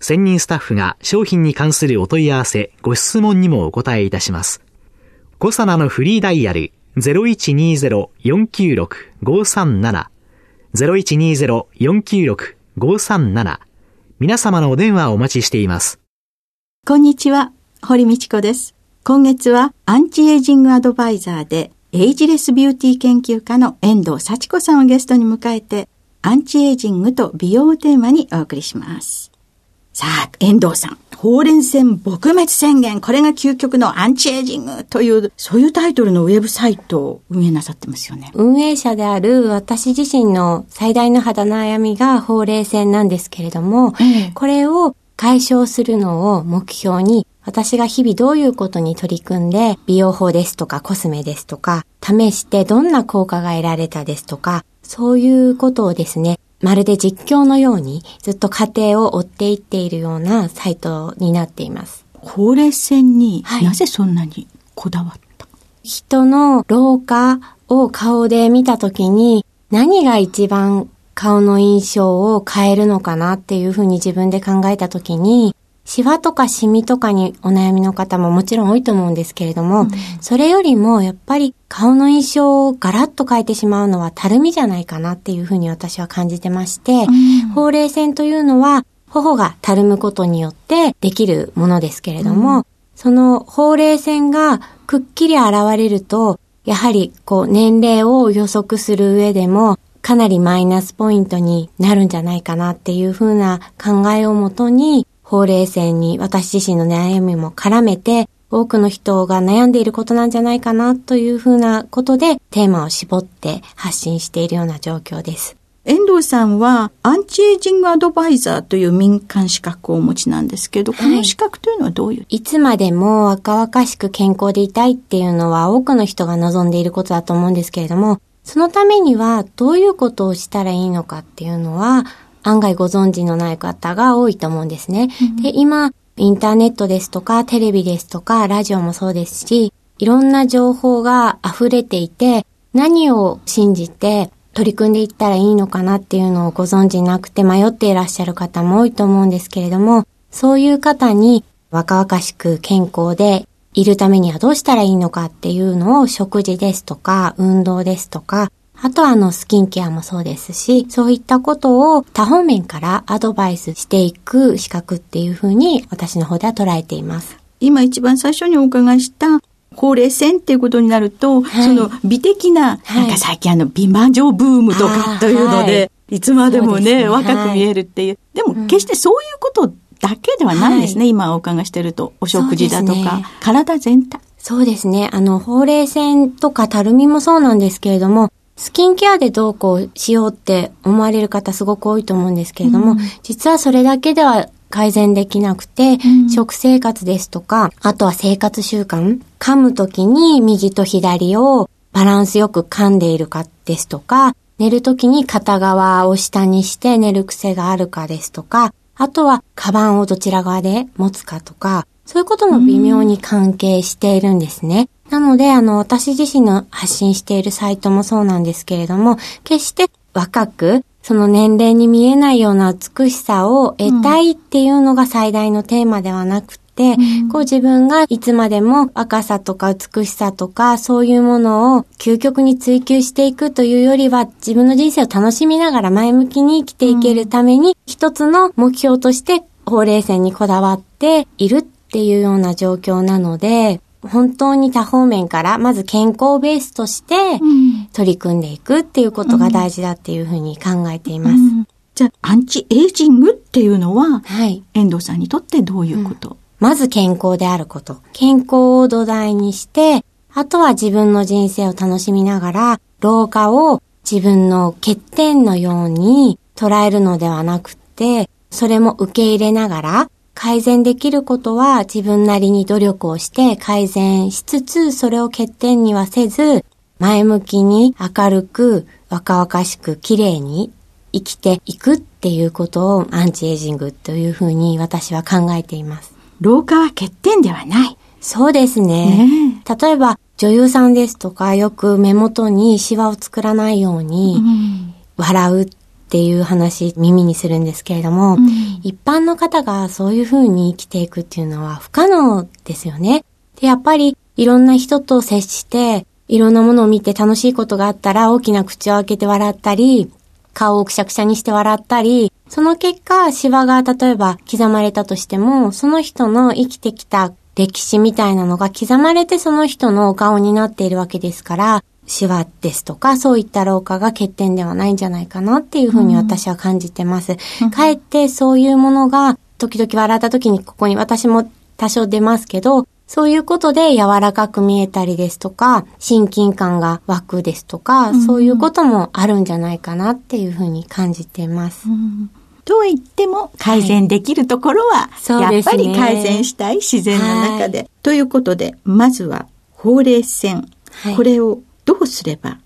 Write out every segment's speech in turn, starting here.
専任スタッフが商品に関するお問い合わせ、ご質問にもお答えいたします。コサナのフリーダイヤル0120-496-537 0120-496-537皆様のお電話をお待ちしています。こんにちは、堀道子です。今月はアンチエイジングアドバイザーでエイジレスビューティー研究家の遠藤幸子さんをゲストに迎えて、アンチエイジングと美容をテーマにお送りします。さあ、遠藤さん。ほうれん線撲滅宣言。これが究極のアンチエイジングという、そういうタイトルのウェブサイトを運営なさってますよね。運営者である私自身の最大の肌悩みがほうれい線なんですけれども、ええ、これを解消するのを目標に私が日々どういうことに取り組んで、美容法ですとかコスメですとか、試してどんな効果が得られたですとか、そういうことをですね、まるで実況のようにずっと過程を追っていっているようなサイトになっています。ほうれい線に、なぜそんなにこだわった、人の老化を顔で見たときに何が一番顔の印象を変えるのかなっていうふうに自分で考えたときに、シワとかシミとかにお悩みの方ももちろん多いと思うんですけれども、うん、それよりもやっぱり顔の印象をガラッと変えてしまうのはたるみじゃないかなっていうふうに私は感じてまして、うん、ほうれい線というのは頬がたるむことによってできるものですけれども、うん、そのほうれい線がくっきり現れると、やはりこう年齢を予測する上でもかなりマイナスポイントになるんじゃないかなっていうふうな考えをもとに、ほうれい線に私自身の悩みも絡めて、多くの人が悩んでいることなんじゃないかなというふうなことでテーマを絞って発信しているような状況です。遠藤さんはアンチエイジングアドバイザーという民間資格をお持ちなんですけど、この資格というのはどういう、はい、いつまでも若々しく健康でいたいっていうのは多くの人が望んでいることだと思うんですけれども、そのためにはどういうことをしたらいいのかっていうのは案外ご存知のない方が多いと思うんですね。うん、で、今、インターネットですとか、テレビですとか、ラジオもそうですし、いろんな情報が溢れていて、何を信じて取り組んでいったらいいのかなっていうのをご存知なくて迷っていらっしゃる方も多いと思うんですけれども、そういう方に若々しく健康でいるためにはどうしたらいいのかっていうのを食事ですとか、運動ですとか、あとはあのスキンケアもそうですし、そういったことを多方面からアドバイスしていく資格っていうふうに私の方では捉えています。今一番最初にお伺いしたほうれい線っていうことになると、はい、その美的な、はい、なんか最近あの美魔女ブームとかというので、はい、いつまでもね、ね若く見えるっていう。でも決してそういうことだけではないですね、今お伺いしてると。お食事だとか、ね、体全体。そうですね。あの、ほうれい線とかたるみもそうなんですけれども、スキンケアでどうこうしようって思われる方すごく多いと思うんですけれども、うん、実はそれだけでは改善できなくて、うん、食生活ですとか、あとは生活習慣、噛むときに右と左をバランスよく噛んでいるかですとか、寝るときに片側を下にして寝る癖があるかですとか、あとはカバンをどちら側で持つかとか、そういうことも微妙に関係しているんですね。なので、あの、私自身の発信しているサイトもそうなんですけれども、決して若く、その年齢に見えないような美しさを得たいっていうのが最大のテーマではなくて、うん、こう自分がいつまでも若さとか美しさとかそういうものを究極に追求していくというよりは自分の人生を楽しみながら前向きに生きていけるために、一つの目標としてほうれい線にこだわっているっていうような状況なので、本当に多方面から、まず健康ベースとして取り組んでいくっていうことが大事だっていうふうに考えています。うん。うん、じゃあ、アンチエイジングっていうのは、はい、遠藤さんにとってどういうこと、うん、まず健康であること。健康を土台にして、あとは自分の人生を楽しみながら、老化を自分の欠点のように捉えるのではなくて、それも受け入れながら、改善できることは自分なりに努力をして改善しつつ、それを欠点にはせず、前向きに明るく若々しく綺麗に生きていくっていうことをアンチエイジングというふうに私は考えています。老化は欠点ではない。そうですね。ね例えば女優さんですとかよく目元にシワを作らないように笑うっていう話耳にするんですけれども、うん、一般の方がそういうふうに生きていくっていうのは不可能ですよね。で、やっぱりいろんな人と接して、いろんなものを見て楽しいことがあったら大きな口を開けて笑ったり、顔をくしゃくしゃにして笑ったり、その結果、シワが例えば刻まれたとしても、その人の生きてきた歴史みたいなのが刻まれてその人のお顔になっているわけですから、シワですとか、そういった老化が欠点ではないんじゃないかなっていうふうに私は感じてます。うん、かえってそういうものが、時々笑った時にここに私も多少出ますけど、そういうことで柔らかく見えたりですとか、親近感が湧くですとか、うん、そういうこともあるんじゃないかなっていうふうに感じてます。うん。とは言っても改善できるところは、やっぱり改善したい自然の中で。はい、ということで、まずはほうれい線、はい、これをどうすれば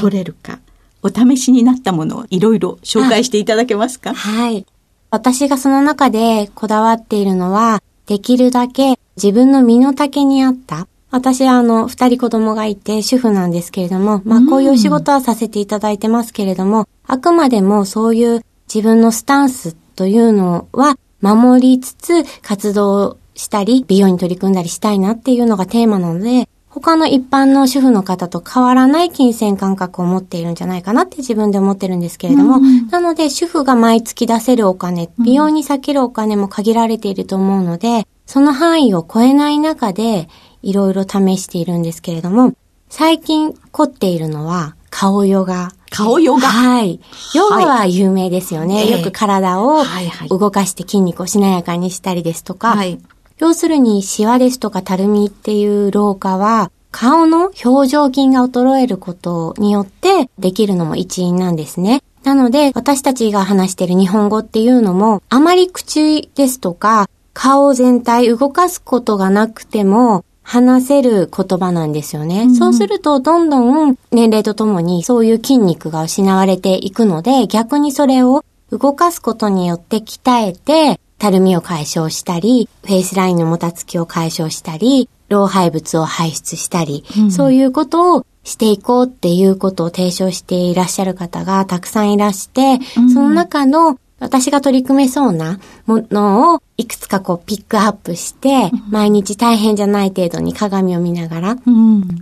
取れるか、お試しになったものをいろいろ紹介していただけますか？はい。私がその中でこだわっているのは、できるだけ自分の身の丈に合った。私はあの、二人子供がいて主婦なんですけれども、まあこういうお仕事はさせていただいてますけれども、あくまでもそういう自分のスタンスというのは守りつつ活動したり、美容に取り組んだりしたいなっていうのがテーマなので、他の一般の主婦の方と変わらない金銭感覚を持っているんじゃないかなって自分で思ってるんですけれども、うんうん、なので主婦が毎月出せるお金、美容に避けるお金も限られていると思うので、その範囲を超えない中でいろいろ試しているんですけれども、最近凝っているのは顔ヨガ。顔ヨガ？はい。ヨガは有名ですよね。はい、よく体を動かして筋肉をしなやかにしたりですとか、はい、要するに、シワですとかたるみっていう老化は、顔の表情筋が衰えることによってできるのも一因なんですね。なので、私たちが話している日本語っていうのも、あまり口ですとか、顔全体動かすことがなくても、話せる言葉なんですよね。うん、そうすると、どんどん年齢とともにそういう筋肉が失われていくので、逆にそれを動かすことによって鍛えて、たるみを解消したり、フェイスラインのもたつきを解消したり、老廃物を排出したり、うん、そういうことをしていこうっていうことを提唱していらっしゃる方がたくさんいらして、うん、その中の私が取り組めそうなものをいくつかこうピックアップして、毎日大変じゃない程度に鏡を見ながら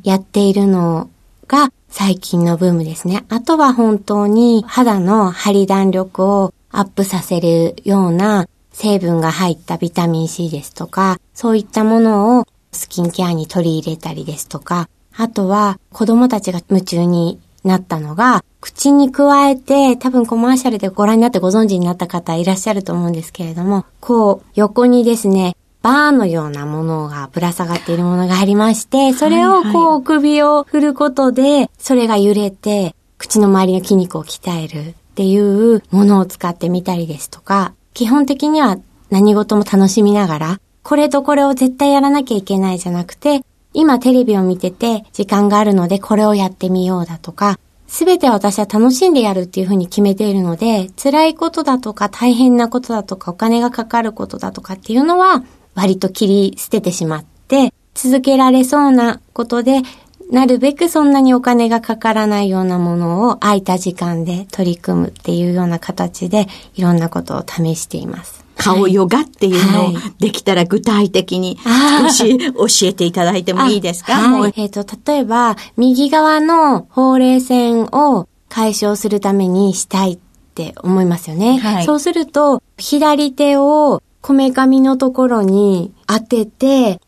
やっているのが最近のブームですね。あとは本当に肌の張り弾力をアップさせるような成分が入ったビタミン C ですとか、そういったものをスキンケアに取り入れたりですとか、あとは子供たちが夢中になったのが、口に加えて、多分コマーシャルでご覧になってご存知になった方いらっしゃると思うんですけれども、こう、横にですね、バーのようなものがぶら下がっているものがありまして、それをこう首を振ることで、それが揺れて、口の周りの筋肉を鍛えるっていうものを使ってみたりですとか、基本的には何事も楽しみながら、これとこれを絶対やらなきゃいけないじゃなくて、今テレビを見てて時間があるのでこれをやってみようだとか、すべて私は楽しんでやるっていうふうに決めているので、辛いことだとか大変なことだとかお金がかかることだとかっていうのは割と切り捨ててしまって、続けられそうなことで、なるべくそんなにお金がかからないようなものを空いた時間で取り組むっていうような形でいろんなことを試しています。顔ヨガっていうのをできたら具体的に少し教えていただいてもいいですか、はい、えっ、ー、と、例えば、右側のほうれい線を解消するためにしたいって思いますよね。はい、そうすると、左手をこめかみのところに当てて、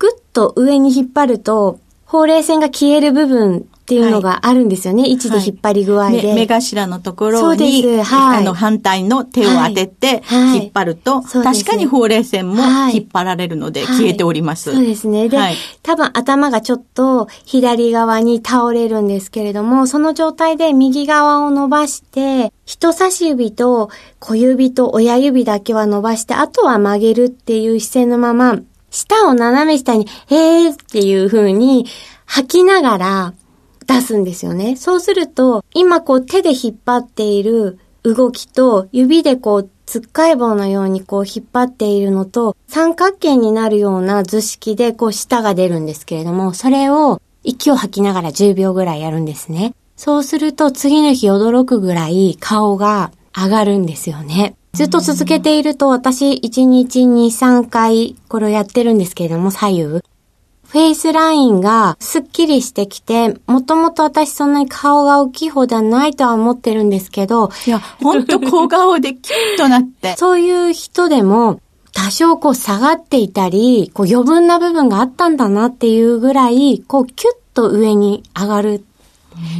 ぐっと上に引っ張ると、ほうれい線が消える部分っていうのがあるんですよね。はい、位置で引っ張り具合で。はい、目頭のところに、はい、あの、反対の手を当てて、引っ張ると、はい、確かにほうれい線も引っ張られるので消えております。そうですね。で、多分頭がちょっと左側に倒れるんですけれども、その状態で右側を伸ばして、人差し指と小指と親指だけは伸ばして、あとは曲げるっていう姿勢のまま、舌を斜め下に、へーっていう風に吐きながら、出すんですよね。そうすると、今こう手で引っ張っている動きと、指でこう、つっかい棒のようにこう引っ張っているのと、三角形になるような図式でこう舌が出るんですけれども、それを息を吐きながら10秒ぐらいやるんですね。そうすると次の日驚くぐらい顔が上がるんですよね。ずっと続けていると私1日2、3回これをやってるんですけれども左右。フェイスラインがスッキリしてきて、もともと私そんなに顔が大きい方ではないとは思ってるんですけど。いや、ほんと小顔でキュッとなって。そういう人でも、多少こう下がっていたり、こう余分な部分があったんだなっていうぐらい、こうキュッと上に上がる。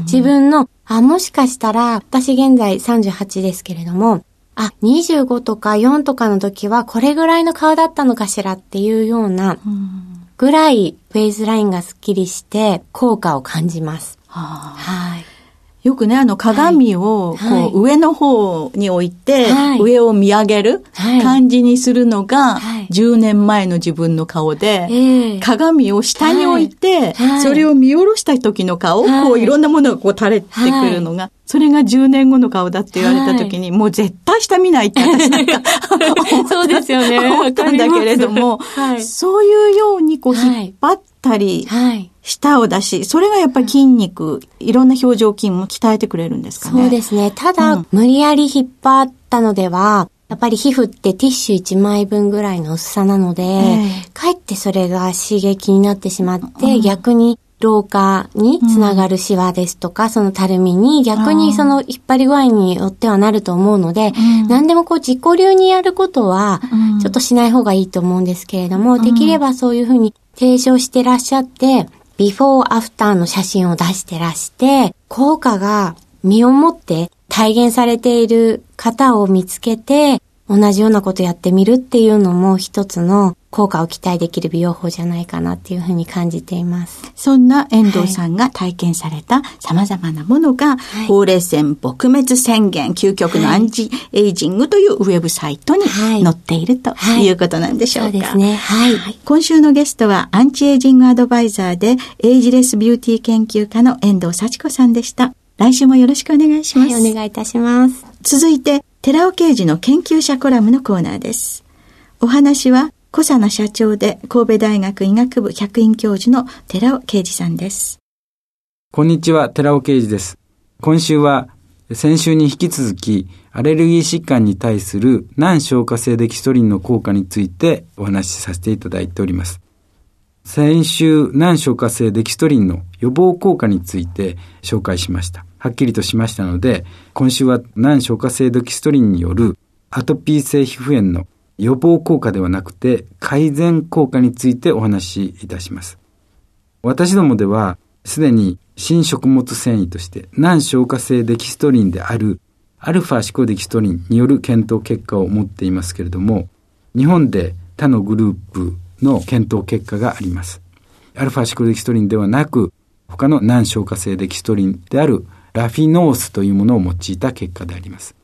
自分の、あ、もしかしたら、私現在38ですけれども、あ、25とか4とかの時はこれぐらいの顔だったのかしらっていうような、ぐらいフェイスラインがスッキリして効果を感じます。はい。よくね、あの鏡をこう上の方に置いて、上を見上げる感じにするのが、10年前の自分の顔で、鏡を下に置いて、それを見下ろした時の顔、こういろんなものがこう垂れてくるのが、それが10年後の顔だって言われた時に、もう絶対下見ないって私なんか そうですよね。思ったんだけれども、そういうようにこう引っ張ったり、舌を出し、それがやっぱり筋肉、いろんな表情筋も鍛えてくれるんですかね。そうですね。ただ、うん、無理やり引っ張ったのでは、やっぱり皮膚ってティッシュ1枚分ぐらいの薄さなので、えー、かえってそれが刺激になってしまって、うん、逆に老化につながるシワですとか、うん、そのたるみに逆にその引っ張り具合によってはなると思うので、うん、何でもこう自己流にやることは、ちょっとしない方がいいと思うんですけれども、できればそういうふうに提唱してらっしゃって、ビフォーアフターの写真を出してらして、効果が身をもって体現されている方を見つけて、同じようなことやってみるっていうのも一つの効果を期待できる美容法じゃないかなっていうふうに感じています。そんな遠藤さんが体験された様々なものが、はい、ほうれい線撲滅宣言、究極のアンチエイジングというウェブサイトに載っているということなんでしょうか。はい、そうですね。はい。今週のゲストはアンチエイジングアドバイザーでエイジレスビューティー研究家の遠藤幸子さんでした。来週もよろしくお願いします。はい、お願いいたします。続いて、寺尾刑事の研究者コラムのコーナーです。お話は小佐奈社長で神戸大学医学部客員教授の寺尾啓二さんです。こんにちは、寺尾啓二です。今週は先週に引き続きアレルギー疾患に対する難消化性デキストリンの効果についてお話しさせていただいております。先週難消化性デキストリンの予防効果について紹介しました。はっきりとしましたので、今週は難消化性デキストリンによるアトピー性皮膚炎の予防効果ではなくて改善効果についてお話しいたします。私どもではすでに新食物繊維として難消化性デキストリンであるアルファシコデキストリンによる検討結果を持っていますけれども、日本で他のグループの検討結果があります。アルファシコデキストリンではなく、他の難消化性デキストリンであるラフィノースというものを用いた結果であります。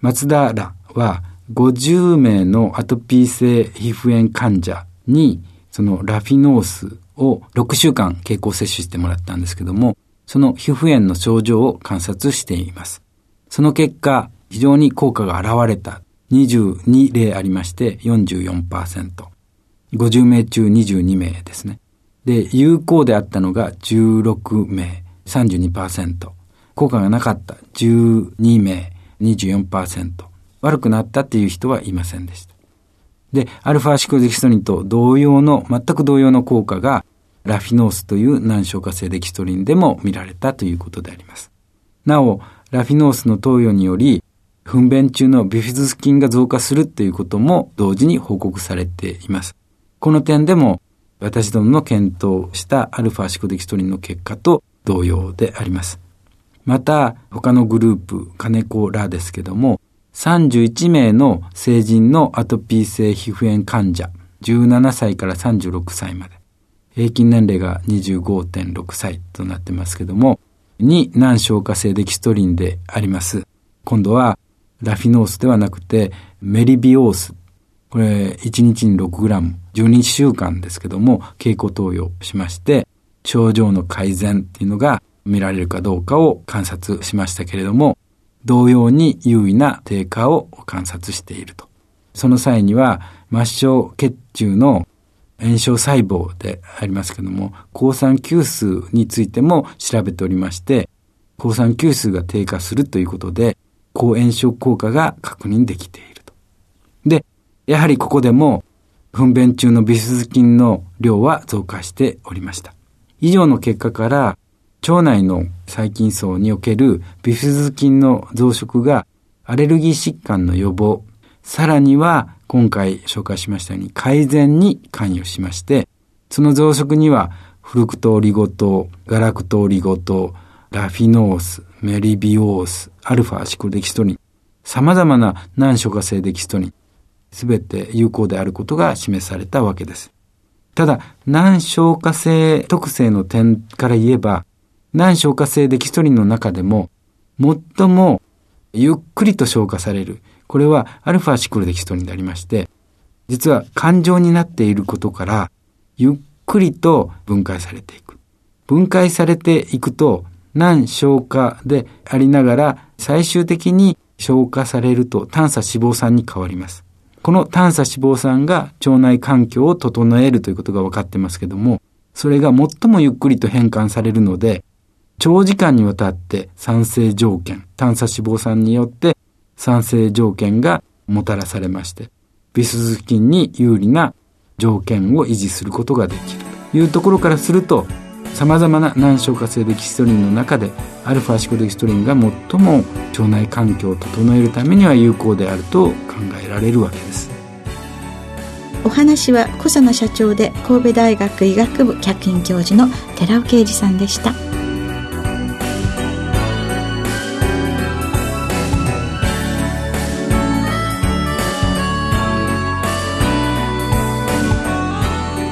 松田らは50名のアトピー性皮膚炎患者に、そのラフィノースを6週間経口摂取してもらったんですけども、その皮膚炎の症状を観察しています。その結果、非常に効果が現れた22例ありまして44%。50名中22名ですね。で、有効であったのが16名、32%。効果がなかった12名、24%。悪くなったっていう人はいませんでした。で、アルファシコデキストリンと同様の、全く同様の効果が、ラフィノースという難消化性デキストリンでも見られたということであります。なお、ラフィノースの投与により、糞便中のビフィズス菌が増加するということも同時に報告されています。この点でも、私どもの検討したアルファシコデキストリンの結果と同様であります。また、他のグループ、金子らですけども、31名の成人のアトピー性皮膚炎患者、17歳から36歳まで、平均年齢が25.6歳となってますけども、に難消化性デキストリンであります。今度はラフィノースではなくてメリビオース。これ1日に 6g、12週間ですけども、経口投与しまして、症状の改善っていうのが見られるかどうかを観察しましたけれども、同様に優位な低下を観察していると。その際には末梢血中の炎症細胞でありますけども、抗酸球数についても調べておりまして、抗酸球数が低下するということで、抗炎症効果が確認できている。やはりここでも、糞便中のビフス菌の量は増加しておりました。以上の結果から、腸内の細菌層におけるビフス菌の増殖がアレルギー疾患の予防、さらには今回紹介しましたように改善に関与しまして、その増殖にはフルクトオリゴ糖、ガラクトオリゴ糖、ラフィノース、メリビオース、アルファシクロデキストリン、様々な難消化性デキストリン、すべて有効であることが示されたわけです。ただ、難消化性特性の点から言えば、難消化性デキストリンの中でも、最もゆっくりと消化される、これはアルファシクロデキストリンでありまして、実は感情になっていることから、ゆっくりと分解されていく。分解されていくと、難消化でありながら、最終的に消化されると炭素脂肪酸に変わります。この炭素脂肪酸が腸内環境を整えるということが分かってますけども、それが最もゆっくりと変換されるので、長時間にわたって酸性条件、炭素脂肪酸によって酸性条件がもたらされまして、ビスズ菌に有利な条件を維持することができる。というところからすると、さまざまな難消化性デキストリンの中で、アルファシコデキストリンが最も腸内環境を整えるためには有効であると考えられるわけです。お話は小佐野社長で神戸大学医学部客員教授の寺尾啓二さんでした。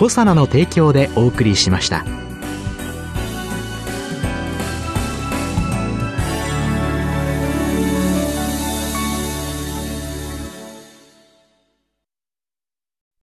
コサナの提供でお送りしました。